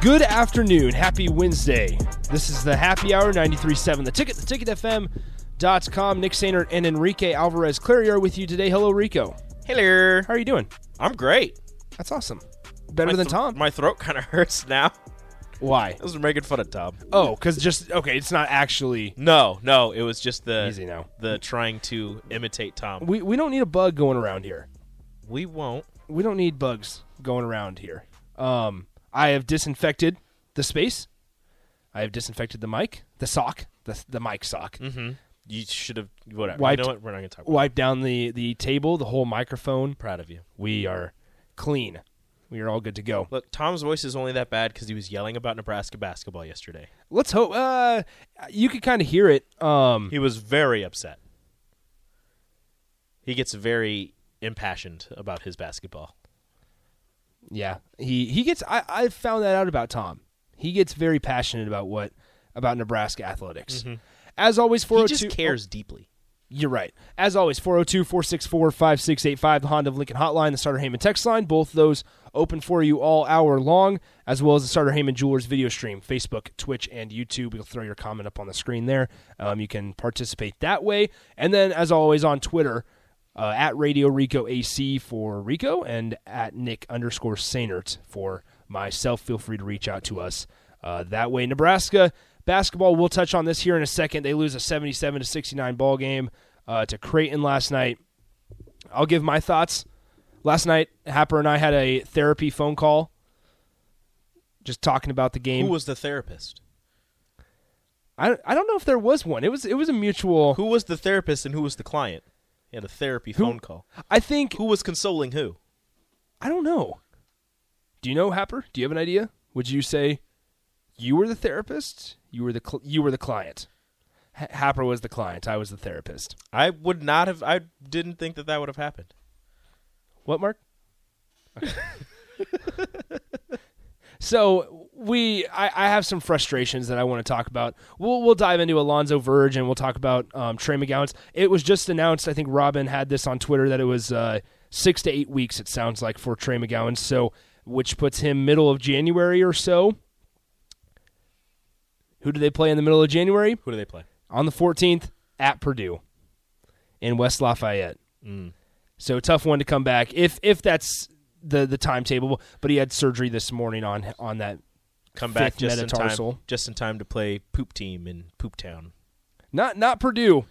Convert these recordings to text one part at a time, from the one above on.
Good afternoon. Happy Wednesday. This is the Happy Hour 93.7 The Ticket, theticketfm.com. Nick Sainert and Enrique Alvarez Clary are with you today. Hello, Rico. Hello. How are you doing? I'm great. That's awesome. Better My than th- Tom. My throat kind of hurts now. Why? I was making fun of Tom. Oh, because just, okay, it's not actually No, no, it was just the easy now. the trying to imitate Tom. We, we don't need a bug going around here. We won't. we don't need bugs going around here. Um, I have disinfected the space. I have disinfected the mic, the sock, the the mic sock. Mm-hmm. You should have whatever. Wiped- You know what? We're not gonna talk. About Wiped down the the table, the whole microphone. Proud of you. We are clean. We are all good to go. Look, Tom's voice is only that bad because he was yelling about Nebraska basketball yesterday. Let's hope. Uh, you could kind of hear it. Um, He was very upset. He gets very impassioned about his basketball. Yeah. He he gets. I I found that out about Tom. He gets very passionate about what about Nebraska athletics. As always, four He hundred two. just cares deeply. You're right. As always, 402 464 5685, the Honda of Lincoln hotline, the Sartor Hamann text line. Both those open for you all hour long, as well as the Sartor Hamann Jewelers video stream, Facebook, Twitch, and YouTube. We'll throw your comment up on the screen there. Um, you can participate that way. And then, as always, on Twitter, uh, at Radio Rico AC for Rico and at Nick underscore Sainert for myself. Feel free to reach out to us uh, that way. Nebraska basketball. We'll touch on this here in a second. They lose a 77 to 69 ball game uh, to Creighton last night. I'll give my thoughts. Last night, Happer and I had a therapy phone call, just talking about the game. Who was the therapist? I, I don't know if there was one. It was it was a mutual. Who was the therapist and who was the client? He had a therapy Who- phone call. I think Who was consoling who? I don't know. Do you know Happer? Do you have an idea? Would you say you were the therapist? You were the cl- you were the client. H- Happer was the client. I was the therapist. I would not have. I didn't think that that would have happened. What, Mark? Okay. so we, I, I have some frustrations that I want to talk about. We'll we'll dive into Alonzo Verge and we'll talk about um, Trey McGowens. It was just announced. I think Robin had this on Twitter that it was uh, six to eight weeks. It sounds like for Trey McGowan. So which puts him middle of January or so. Who do they play in the middle of January? Who do they play? on the 14th at Purdue in West Lafayette. Mm. So tough one to come back if if that's the the timetable. But he had surgery this morning on on that. Come back just in time. Just in time to play Poop Team in Poop Town. Not not Purdue.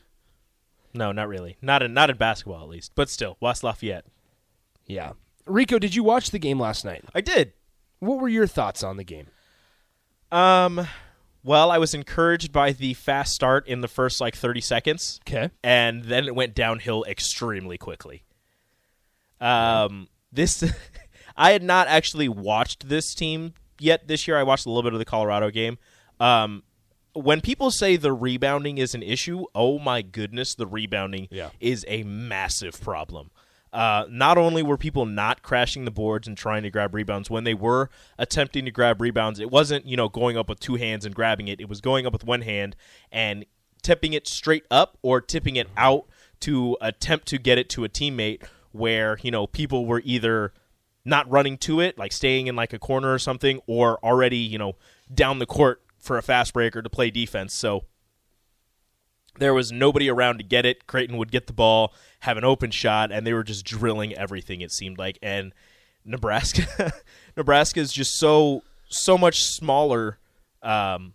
No, not really. Not in not in basketball at least, but still West Lafayette. Yeah. Rico, did you watch the game last night? I did. What were your thoughts on the game? Um, well, I was encouraged by the fast start in the first like thirty seconds. Okay. and then it went downhill extremely quickly. Um, this I had not actually watched this team yet this year. I watched a little bit of the Colorado game. Um, when people say the rebounding is an issue, oh my goodness, the rebounding Yeah. is a massive problem. Uh, not only were people not crashing the boards and trying to grab rebounds, when they were attempting to grab rebounds, it wasn't you know going up with two hands and grabbing it. It was going up with one hand and tipping it straight up or tipping it out to attempt to get it to a teammate where you know people were either not running to it, like staying in like a corner or something, or already you know down the court for a fast breaker to play defense. So there was nobody around to get it. Creighton would get the ball, have an open shot, and they were just drilling everything. It seemed like, and Nebraska, Nebraska is just so so much smaller um,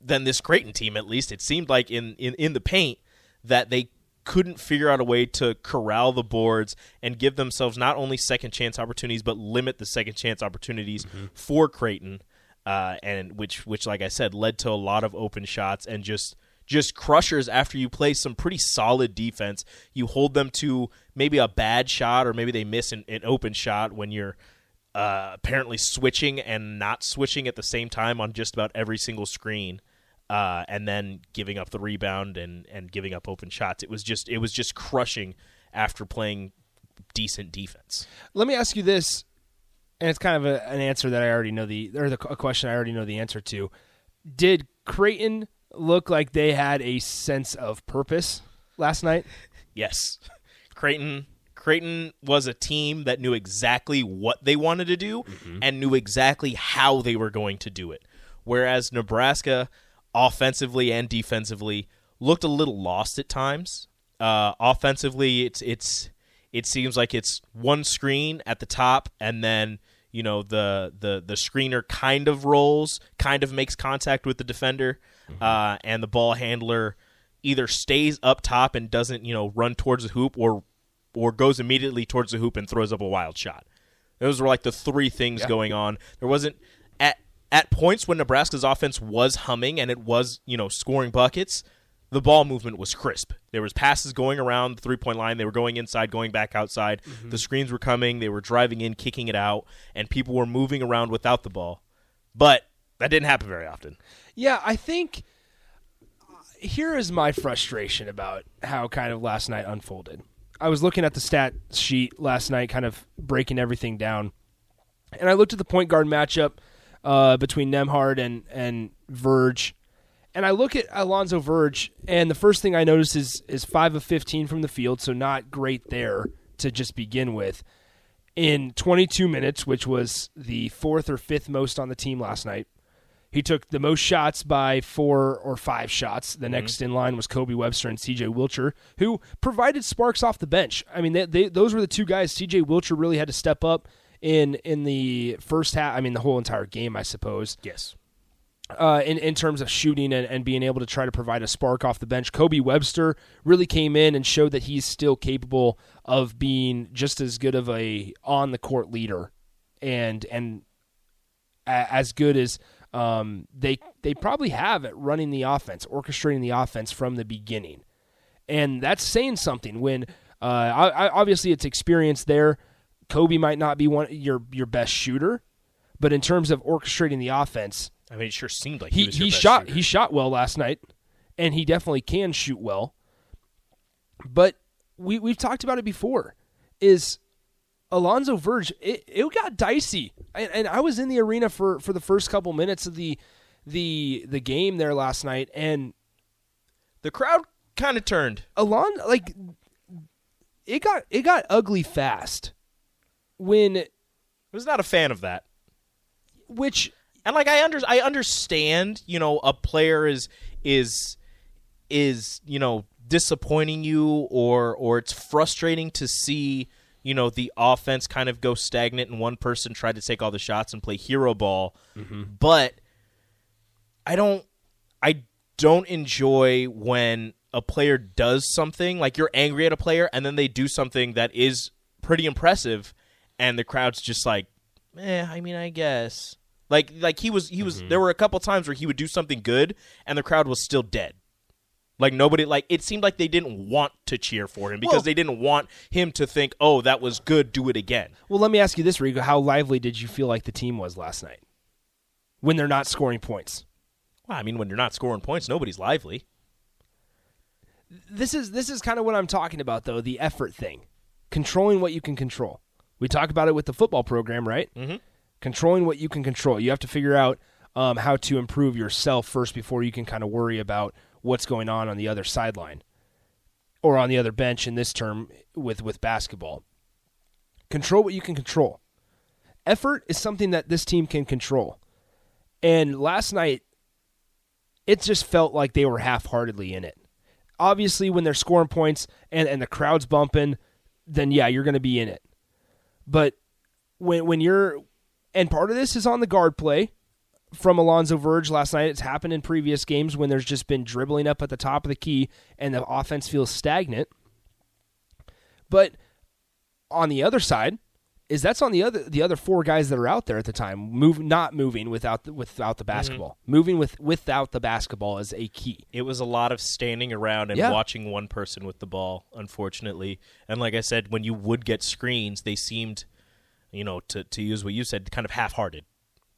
than this Creighton team. At least it seemed like in in in the paint that they couldn't figure out a way to corral the boards and give themselves not only second chance opportunities but limit the second chance opportunities for Creighton, uh, and which which like I said led to a lot of open shots and just just crushers after you play some pretty solid defense. You hold them to maybe a bad shot or maybe they miss an, an open shot when you're uh, apparently switching and not switching at the same time on just about every single screen. Uh, and then giving up the rebound and, and giving up open shots. It was just it was just crushing after playing decent defense. Let me ask you this, and it's kind of a, an answer that I already know the or the, a question I already know the answer to. Did Creighton look like they had a sense of purpose last night? Yes, Creighton. Creighton was a team that knew exactly what they wanted to do and knew exactly how they were going to do it. Whereas Nebraska, offensively and defensively, looked a little lost at times. Uh, offensively, it's it's it seems like it's one screen at the top, and then you know the the the screener kind of rolls, kind of makes contact with the defender, uh, and the ball handler either stays up top and doesn't you know run towards the hoop, or or goes immediately towards the hoop and throws up a wild shot. Those were like the three things going on. There wasn't at points when Nebraska's offense was humming and it was you know scoring buckets. The ball movement was crisp. There was passes going around the three point line. They were going inside, going back outside. Mm-hmm. The screens were coming. They were driving in, kicking it out, and people were moving around without the ball. But that didn't happen very often. Yeah, I think uh, here is my frustration about how kind of last night unfolded. I was looking at the stat sheet last night, kind of breaking everything down, and I looked at the point guard matchup uh, between Nembhard and and Verge, and I look at Alonzo Verge, and the first thing I notice is is five of fifteen from the field, so not great there to just begin with. In 22 minutes, which was the fourth or fifth most on the team last night, he took the most shots by four or five shots. The next in line was Kobe Webster and CJ Wilcher, who provided sparks off the bench. I mean, they, they, those were the two guys. CJ Wilcher really had to step up in in the first half. I mean, the whole entire game, I suppose. Yes. Uh, in in terms of shooting and, and being able to try to provide a spark off the bench, Kobe Webster really came in and showed that he's still capable of being just as good of a on the court leader, and and a- as good as um, they they probably have at running the offense, orchestrating the offense from the beginning, and that's saying something. When uh, I, I, obviously it's experience there. Kobe might not be one your your best shooter, but in terms of orchestrating the offense, I mean, it sure seemed like he, he he shot shooter. he shot well last night, and he definitely can shoot well. But we we've talked about it before. Is Alonzo Verge? It, it got dicey, and, and I was in the arena for for the first couple minutes of the the the game there last night, and the crowd kind of turned. Alon like it got it got ugly fast when I was not a fan of that. which And like I under I understand, you know, a player is is is, you know, disappointing you or or it's frustrating to see, you know, the offense kind of go stagnant and one person try to take all the shots and play hero ball. Mm-hmm. But I don't I don't enjoy when a player does something like you're angry at a player and then they do something that is pretty impressive and the crowd's just like, "Eh, I mean, I guess." Like like he was he was there were a couple times where he would do something good and the crowd was still dead. Like nobody like it seemed like they didn't want to cheer for him because Well- they didn't want him to think, "Oh, that was good, do it again." Well, let me ask you this, Rico. How lively did you feel like the team was last night when they're not scoring points? Well, I mean, when you're not scoring points, nobody's lively. This is this is kind of what I'm talking about, though the effort thing, controlling what you can control. We talk about it with the football program, right? Mm-hmm. Controlling what you can control. You have to figure out um, how to improve yourself first before you can kind of worry about what's going on on the other sideline or on the other bench. In this term, with with basketball, control what you can control. Effort is something that this team can control. And last night, it just felt like they were half-heartedly in it. Obviously, when they're scoring points and, and the crowd's bumping, then yeah, you're going to be in it. But when when you're and part of this is on the guard play from Alonzo Verge last night. It's happened in previous games when there's just been dribbling up at the top of the key and the offense feels stagnant. But on the other side is that's on the other the other four guys that are out there at the time, move not moving without the, without Mm-hmm. the basketball. Moving with without the basketball is a key. It was a lot of standing around and Yeah. watching one person with the ball, unfortunately. And like I said, when you would get screens, they seemed, you know, to to use what you said, kind of half-hearted.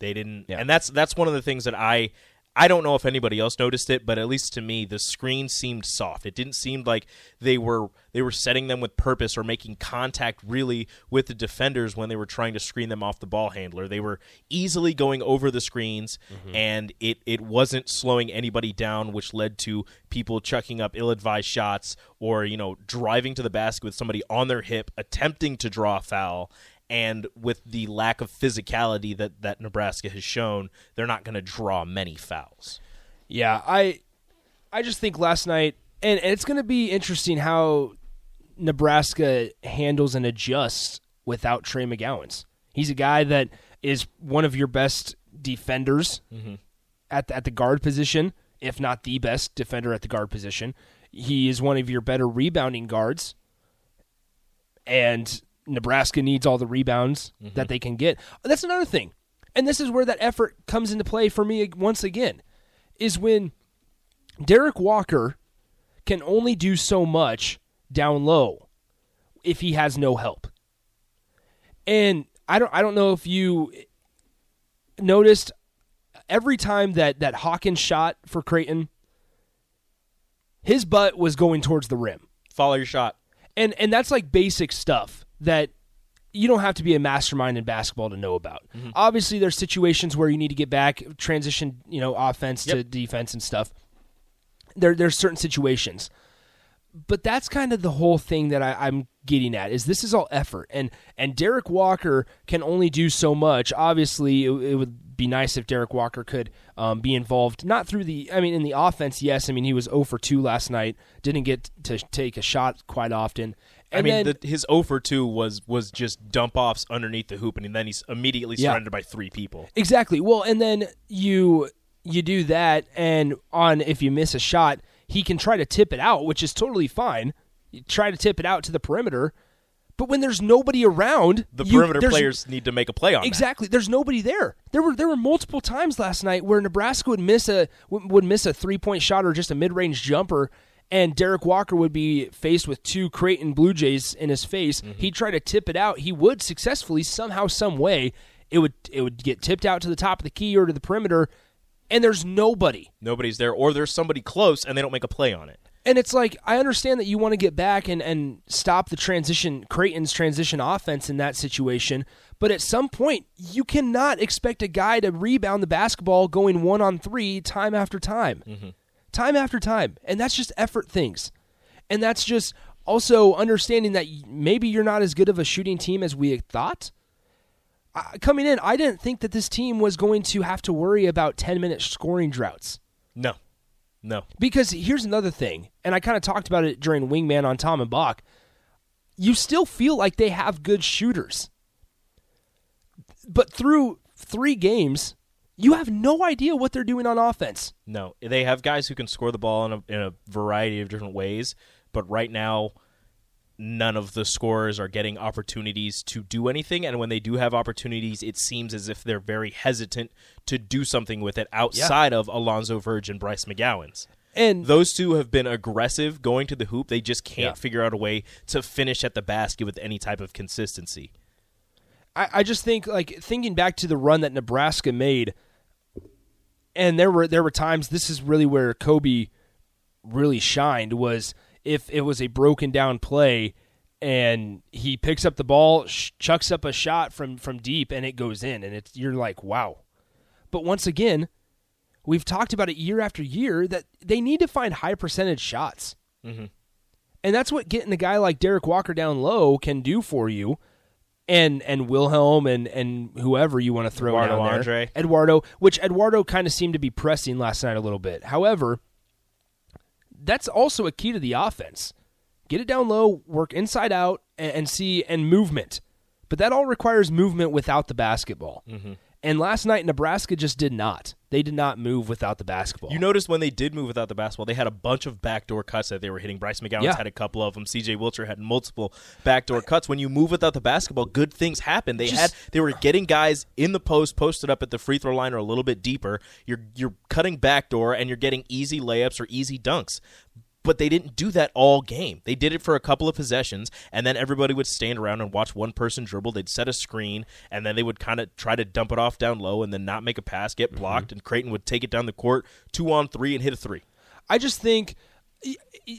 They didn't, Yeah. and that's that's one of the things that I I don't know if anybody else noticed it, but at least to me, the screen seemed soft. It didn't seem like they were they were setting them with purpose or making contact really with the defenders when they were trying to screen them off the ball handler. They were easily going over the screens, mm-hmm. and it it wasn't slowing anybody down, which led to people chucking up ill-advised shots or you know driving to the basket with somebody on their hip, attempting to draw a foul. And with the lack of physicality that, that Nebraska has shown, they're not going to draw many fouls. Yeah, I I just think last night and, and it's going to be interesting how Nebraska handles and adjusts without Trey McGowens. He's a guy that is one of your best defenders mm-hmm. at the, at the guard position, if not the best defender at the guard position. He is one of your better rebounding guards, and Nebraska needs all the rebounds that mm-hmm. they can get. That's another thing, and this is where that effort comes into play for me once again, is when Derrick Walker can only do so much down low if he has no help. And I don't I don't know if you noticed every time that that Hawkins shot for Creighton his butt was going towards the rim. Follow your shot. And and that's like basic stuff that you don't have to be a mastermind in basketball to know about. Obviously there's situations where you need to get back transition, you know, offense to defense and stuff. There there's certain situations but that's kind of the whole thing that I, I'm getting at is this is all effort and and Derrick Walker can only do so much. Obviously, it, it would be nice if Derrick Walker could um, be involved. Not through the, I mean, in the offense, yes. I mean, he was 0 for 2 last night. Didn't get to take a shot quite often. And I mean, then, the, his 0 for 2 was was just dump offs underneath the hoop, and then he's immediately Yeah. surrounded by three people. Exactly. Well, and then you you do that, and on if you miss a shot, he can try to tip it out, which is totally fine. You try to tip it out to the perimeter, but when there's nobody around, The you- perimeter players need to make a play on that. Exactly. There's nobody there. There were there were multiple times last night where Nebraska would miss a would miss a three point shot or just a mid range jumper, and Derrick Walker would be faced with two Creighton Blue Jays in his face. Mm-hmm. He'd try to tip it out. He would successfully somehow, some way. It would it would get tipped out to the top of the key or to the perimeter, and there's nobody. Nobody's there, or there's somebody close, and they don't make a play on it. And it's like I understand that you want to get back and, and stop the transition Creighton's transition offense in that situation, but at some point you cannot expect a guy to rebound the basketball going one on three time after time. Time after time. And that's just effort things. And that's just also understanding that maybe you're not as good of a shooting team as we thought. I, coming in, I didn't think that this team was going to have to worry about 10 minute scoring droughts. No, no. Because here's another thing, and I kind of talked about it during Wingman on Tom and Bach. You still feel like they have good shooters. But through three games, you have no idea what they're doing on offense. No, they have guys who can score the ball in a, in a variety of different ways, but right now, none of the scorers are getting opportunities to do anything. And when they do have opportunities, it seems as if they're very hesitant to do something with it outside of Alonzo Verge and Bryce McGowens. And Those two have been aggressive going to the hoop. They just can't Yeah. figure out a way to finish at the basket with any type of consistency. I, I just think like thinking back to the run that Nebraska made, and there were there were times this is really where Kobe really shined was if it was a broken down play and he picks up the ball, sh- chucks up a shot from from deep, and it goes in, and it's you're like wow. But once again, we've talked about it year after year that they need to find high percentage shots. Mm-hmm. And that's what getting a guy like Derrick Walker down low can do for you. And and Wilhelm and, and whoever you want to throw Eduardo down there. Andre. Eduardo, which Eduardo kind of seemed to be pressing last night a little bit. However, that's also a key to the offense. Get it down low, work inside out, and, and see and movement. But that all requires movement without the basketball. Mm-hmm. And last night, Nebraska just did not. They did not move without the basketball. You noticed when they did move without the basketball, they had a bunch of backdoor cuts that they were hitting. Bryce McGowan Yeah. had a couple of them. CJ Wilcher had multiple backdoor cuts. When you move without the basketball, good things happen. They had they were getting guys in the post, posted up at the free throw line or a little bit deeper. You're you're cutting backdoor and you're getting easy layups or easy dunks. But they didn't do that all game. They did it for a couple of possessions, and then everybody would stand around and watch one person dribble. They'd set a screen, and then they would kind of try to dump it off down low and then not make a pass, get mm-hmm. blocked, and Creighton would take it down the court two on three and hit a three. I just think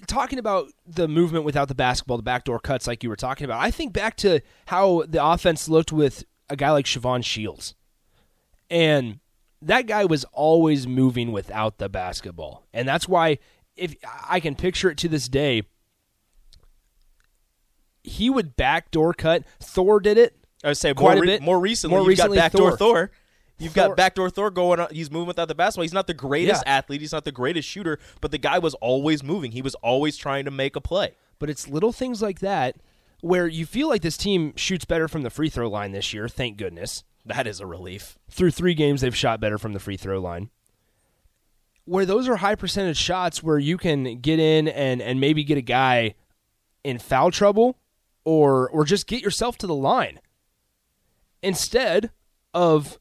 talking about the movement without the basketball, the backdoor cuts, like you were talking about. I think back to how the offense looked with a guy like Shavon Shields, and that guy was always moving without the basketball, and that's why if I can picture it to this day, he would backdoor cut. Thor did it. I would say Quite more, a bit. more recently, More you've recently, got backdoor Thor. Thor. You've Thor- got backdoor Thor going. On, he's moving without the basketball. He's not the greatest Yeah. athlete. He's not the greatest shooter, but the guy was always moving. He was always trying to make a play. But it's little things like that where you feel like this team shoots better from the free throw line this year. Thank goodness. That is a relief. through three games they've shot better from the free throw line. Where those are high percentage shots where you can get in and, and maybe get a guy in foul trouble or or just get yourself to the line. Instead of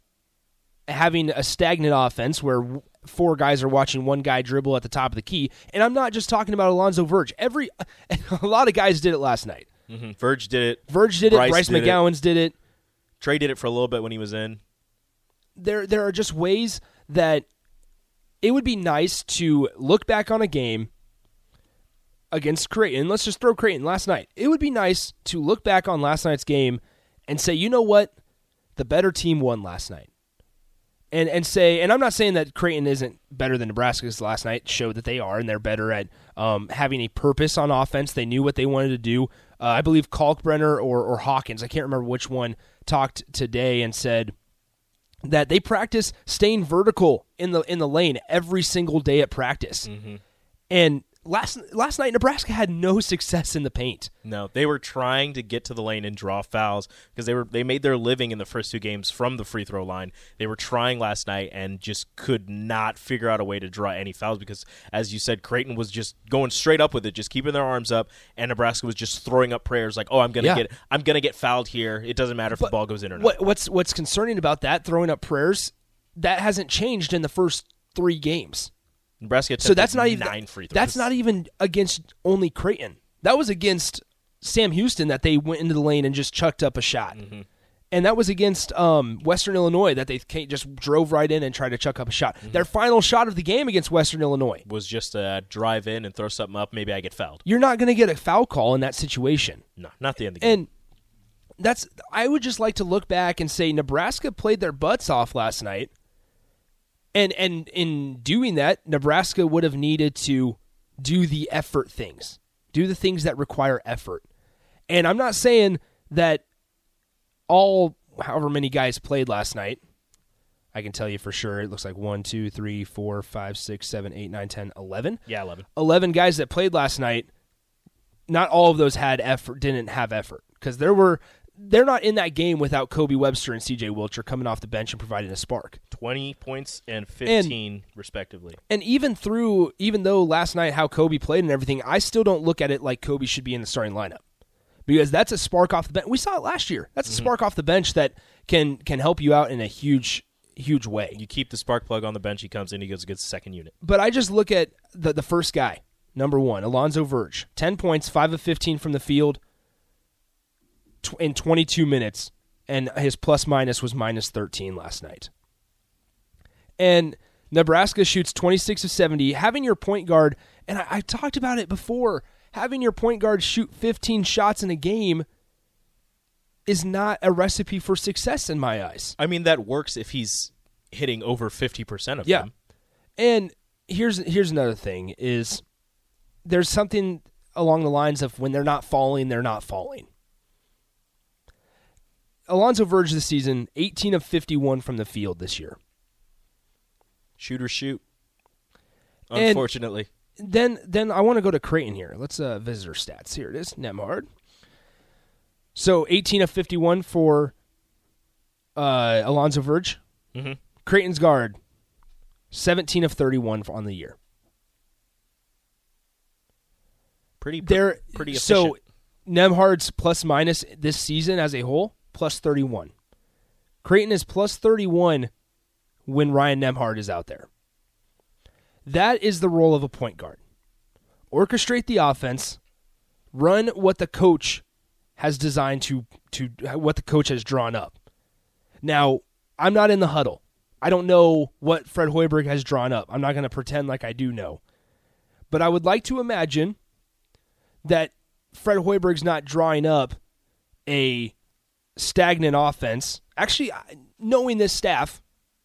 having a stagnant offense where four guys are watching one guy dribble at the top of the key, and I'm not just talking about Alonzo Verge. Every a lot of guys did it last night. hmm Verge did it. Verge did it. Bryce Bryce, did it. McGowens did it. Trey did it for a little bit when he was in. there there are just ways that it would be nice to look back on a game against Creighton. Let's just throw Creighton last night. It would be nice to look back on last night's game and say, you know what, the better team won last night. And and say, and I'm not saying that Creighton isn't better than Nebraska's last night. Showed that they are, and they're better at um, having a purpose on offense. They knew what they wanted to do. Uh, I believe Kalkbrenner or or Hawkins, I can't remember which one, talked today and said that they practice staying vertical in the in the lane every single day at practice. Mm-hmm. And last last night Nebraska had no success in the paint. No, they were trying to get to the lane and draw fouls because they were they made their living in the first two games from the free throw line. They were trying last night and just could not figure out a way to draw any fouls because, as you said, Creighton was just going straight up with it, just keeping their arms up, and Nebraska was just throwing up prayers like, "Oh, I'm gonna Yeah. get I'm gonna get fouled here. It doesn't matter if the ball goes in or not." What what's what's concerning about that throwing up prayers that hasn't changed in the first 3 games. Nebraska So that's not even nine free throws. That's not even against only Creighton. That was against Sam Houston that they went into the lane and just chucked up a shot. Mm-hmm. And that was against um, Western Illinois that they just drove right in and tried to chuck up a shot. Mm-hmm. Their final shot of the game against Western Illinois. was just a drive in and throw something up. Maybe I get fouled. You're not going to get a foul call in that situation. No, not the end of the game. And that's I would just like to look back and say Nebraska played their butts off last night. And and in doing that, Nebraska would have needed to do the effort things. Do the things that require effort. And I'm not saying that all however many guys played last night. I can tell you for sure it looks like 1, 2, 3, 4, 5, 6, 7, 8, 9, 10, 11. yeah, eleven. 11 guys that played last night, not all of those had effort, didn't have effort because there were they're not in that game without Kobe Webster and CJ Wilcher coming off the bench and providing a spark. 20 points and 15 respectively. And even through even though last night how Kobe played and everything, I still don't look at it like Kobe should be in the starting lineup. Because that's a spark off the bench. We saw it last year. That's a mm-hmm. spark off the bench that can can help you out in a huge huge way. You keep the spark plug on the bench, he comes in, he goes against the second unit. but I just look at the the first guy, number one, Alonzo Verge, ten points, five of fifteen from the field, tw- in twenty two minutes, and his plus minus was minus thirteen last night. And Nebraska shoots twenty six of seventy. Having your point guard, and I, I talked about it before, having your point guard shoot fifteen shots in a game is not a recipe for success in my eyes. I mean, that works if he's hitting over 50% of Yeah. them. And here's here's another thing is there's something along the lines of when they're not falling, they're not falling. Alonzo Verge this season, 18 of 51 from the field this year. Shoot or shoot. And- Unfortunately. Then then I want to go to Creighton here. Let's uh visitor stats. Here it is, Nembhard. So 18 of 51 for uh Alonzo Verge. Creighton's guard, 17 of 31 on the year. Pretty, They're pretty efficient. so Nembhard's plus minus this season as a whole plus 31. Creighton is plus 31 when Ryan Nembhard is out there. That is the role of a point guard. Orchestrate the offense, run what the coach has designed to to what the coach has drawn up. Now, I'm not in the huddle. I don't know what Fred Hoiberg has drawn up. I'm not going to pretend like I do know. But I would like to imagine that Fred Hoiberg's not drawing up a stagnant offense. Actually, knowing this staff,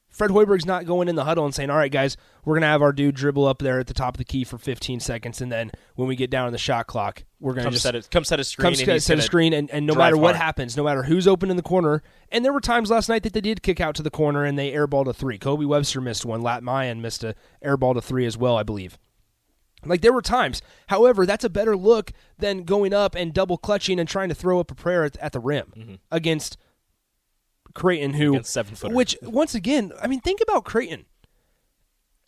Fred Hoiberg's not going in the huddle and saying, "All right, guys, we're going to have our dude dribble up there at the top of the key for 15 seconds, and then when we get down on the shot clock, we're going to come just set a, come set a screen. come and set, set a screen, and, and no matter what hard. happens, no matter who's open in the corner, and there were times last night that they did kick out to the corner and they airballed a three. Kobe Webster missed one. Lat Mayen missed a airball to three as well, I believe. Like there were times. However, that's a better look than going up and double clutching and trying to throw up a prayer at, at the rim against Creighton, who Mm-hmm. Against seven-footers. which once again, I mean, think about Creighton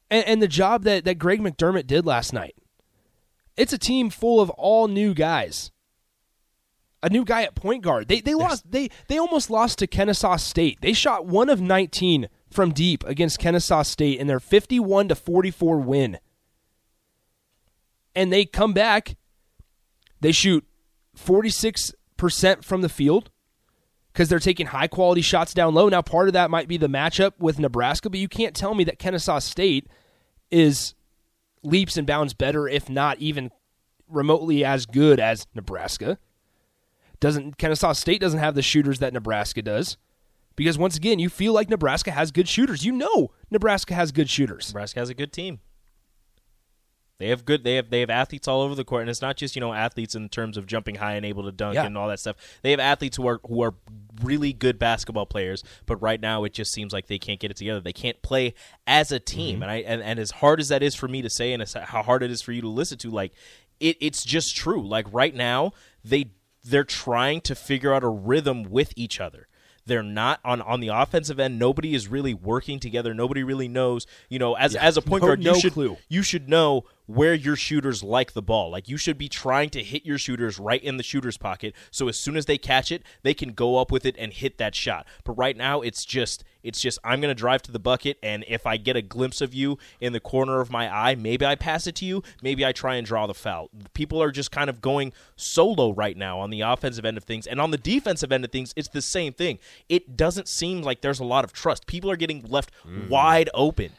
and, and the job that that Greg McDermott did last night. It's a team full of all new guys. A new guy at point guard. They they lost. They they almost lost to Kennesaw State. They shot one of nineteen from deep against Kennesaw State in their fifty-one to forty-four win. And they come back. They shoot forty-six percent from the field because they're taking high quality shots down low. Now, part of that might be the matchup with Nebraska, but you can't tell me that Kennesaw State is leaps and bounds better, if not even remotely as good as Nebraska. Doesn't Kennesaw State doesn't have the shooters that Nebraska does? Because once again, you feel like Nebraska has good shooters. You know Nebraska has good shooters. Nebraska has a good team. They have good. They have they have athletes all over the court, and it's not just you know athletes in terms of jumping high and able to dunk Yeah. and all that stuff. They have athletes who are who are really good basketball players, but right now it just seems like they can't get it together. They can't play as a team, mm-hmm. and I and, and as hard as that is for me to say, and as how hard it is for you to listen to, like it, it's just true. Like right now, they they're trying to figure out a rhythm with each other. They're not on on the offensive end. Nobody is really working together. Nobody really knows. You know, as as a point No- guard, you no should clue. you should know where your shooters like the ball. Like you should be trying to hit your shooters right in the shooter's pocket. So as soon as they catch it, they can go up with it and hit that shot. But right now, it's just it's just I'm going to drive to the bucket, and if I get a glimpse of you in the corner of my eye, maybe I pass it to you. Maybe I try and draw the foul. People are just kind of going solo right now on the offensive end of things, and on the defensive end of things, it's the same thing. It doesn't seem like there's a lot of trust. People are getting left mm. wide open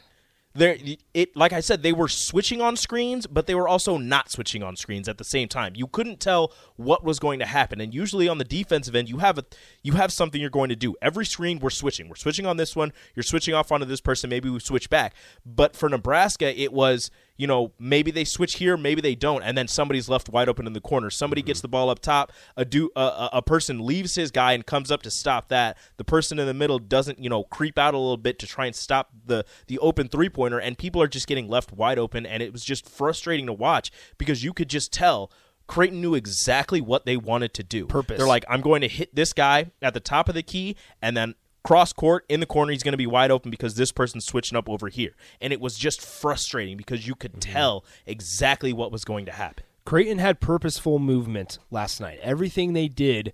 there it like I said they were switching on screens but they were also not switching on screens at the same time. You couldn't tell what was going to happen and usually on the defensive end you have a you have something you're going to do. Every screen we're switching. We're switching on this one, you're switching off onto this person, maybe we switch back. But for Nebraska it was you know, maybe they switch here, maybe they don't, and then somebody's left wide open in the corner. Somebody gets mm-hmm. the ball up top. A do a, a, a person leaves his guy and comes up to stop that. The person in the middle doesn't, you know, creep out a little bit to try and stop the the open three pointer, and people are just getting left wide open, and it was just frustrating to watch because you could just tell. Creighton knew exactly what they wanted to do. Purpose. They're like, I'm going to hit this guy at the top of the key, and then cross court in the corner he's going to be wide open because this person's switching up over here and it was just frustrating because you could mm-hmm. tell exactly what was going to happen Creighton had purposeful movement last night. Everything they did,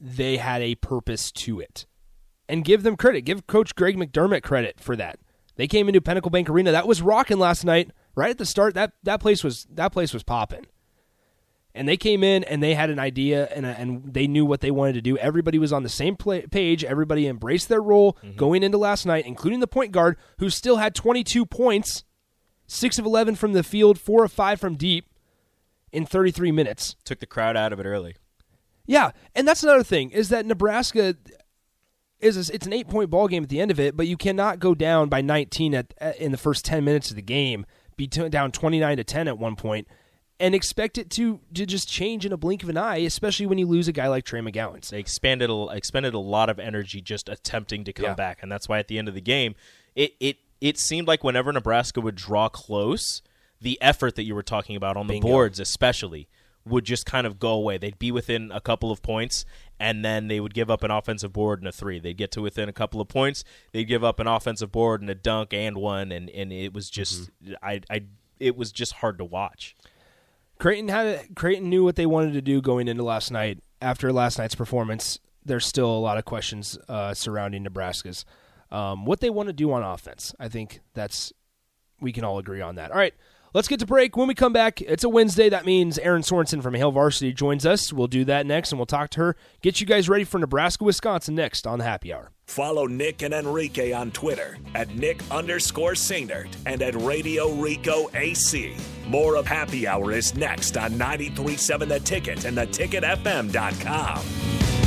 they had a purpose to it. And give them credit. Give Coach Greg McDermott credit for that. They came into Pinnacle Bank Arena. That was rocking last night. Right at the start, that that place was that place was popping. And they came in and they had an idea and uh, and they knew what they wanted to do. Everybody was on the same pla page. Everybody embraced their role mm-hmm. going into last night, including the point guard who still had 22 points, six of 11 from the field, four of five from deep in 33 minutes. took the crowd out of it early Yeah, and that's another thing is that Nebraska is a, it's an eight point ball game at the end of it, but you cannot go down by 19 at, at in the first 10 minutes of the game, be t- down 29 to 10 at one point, and expect it to to just change in a blink of an eye, especially when you lose a guy like Trey McGowan. they expanded a, expended a lot of energy just attempting to come Yeah. back and that's why at the end of the game it it it seemed like whenever Nebraska would draw close the effort that you were talking about on the Bingo. boards especially would just kind of go away. They'd be within a couple of points, and then they would give up an offensive board and a three. They'd get to within a couple of points, they'd give up an offensive board and a dunk and one, and, and it was just mm-hmm. I I it was just hard to watch. Creighton had Creighton knew what they wanted to do going into last night. After last night's performance, there's still a lot of questions uh, surrounding Nebraska's um, what they want to do on offense. I think that's we can all agree on that. All right, let's get to break. When we come back, it's a Wednesday. That means Erin Sorensen from Hail Varsity joins us. We'll do that next, and we'll talk to her. Get you guys ready for Nebraska, Wisconsin next on the Happy Hour. Follow Nick and Enrique on Twitter at Nick underscore Sainert and at Radio Rico AC. More of Happy Hour is next on 937 The Ticket and theticketfm.com.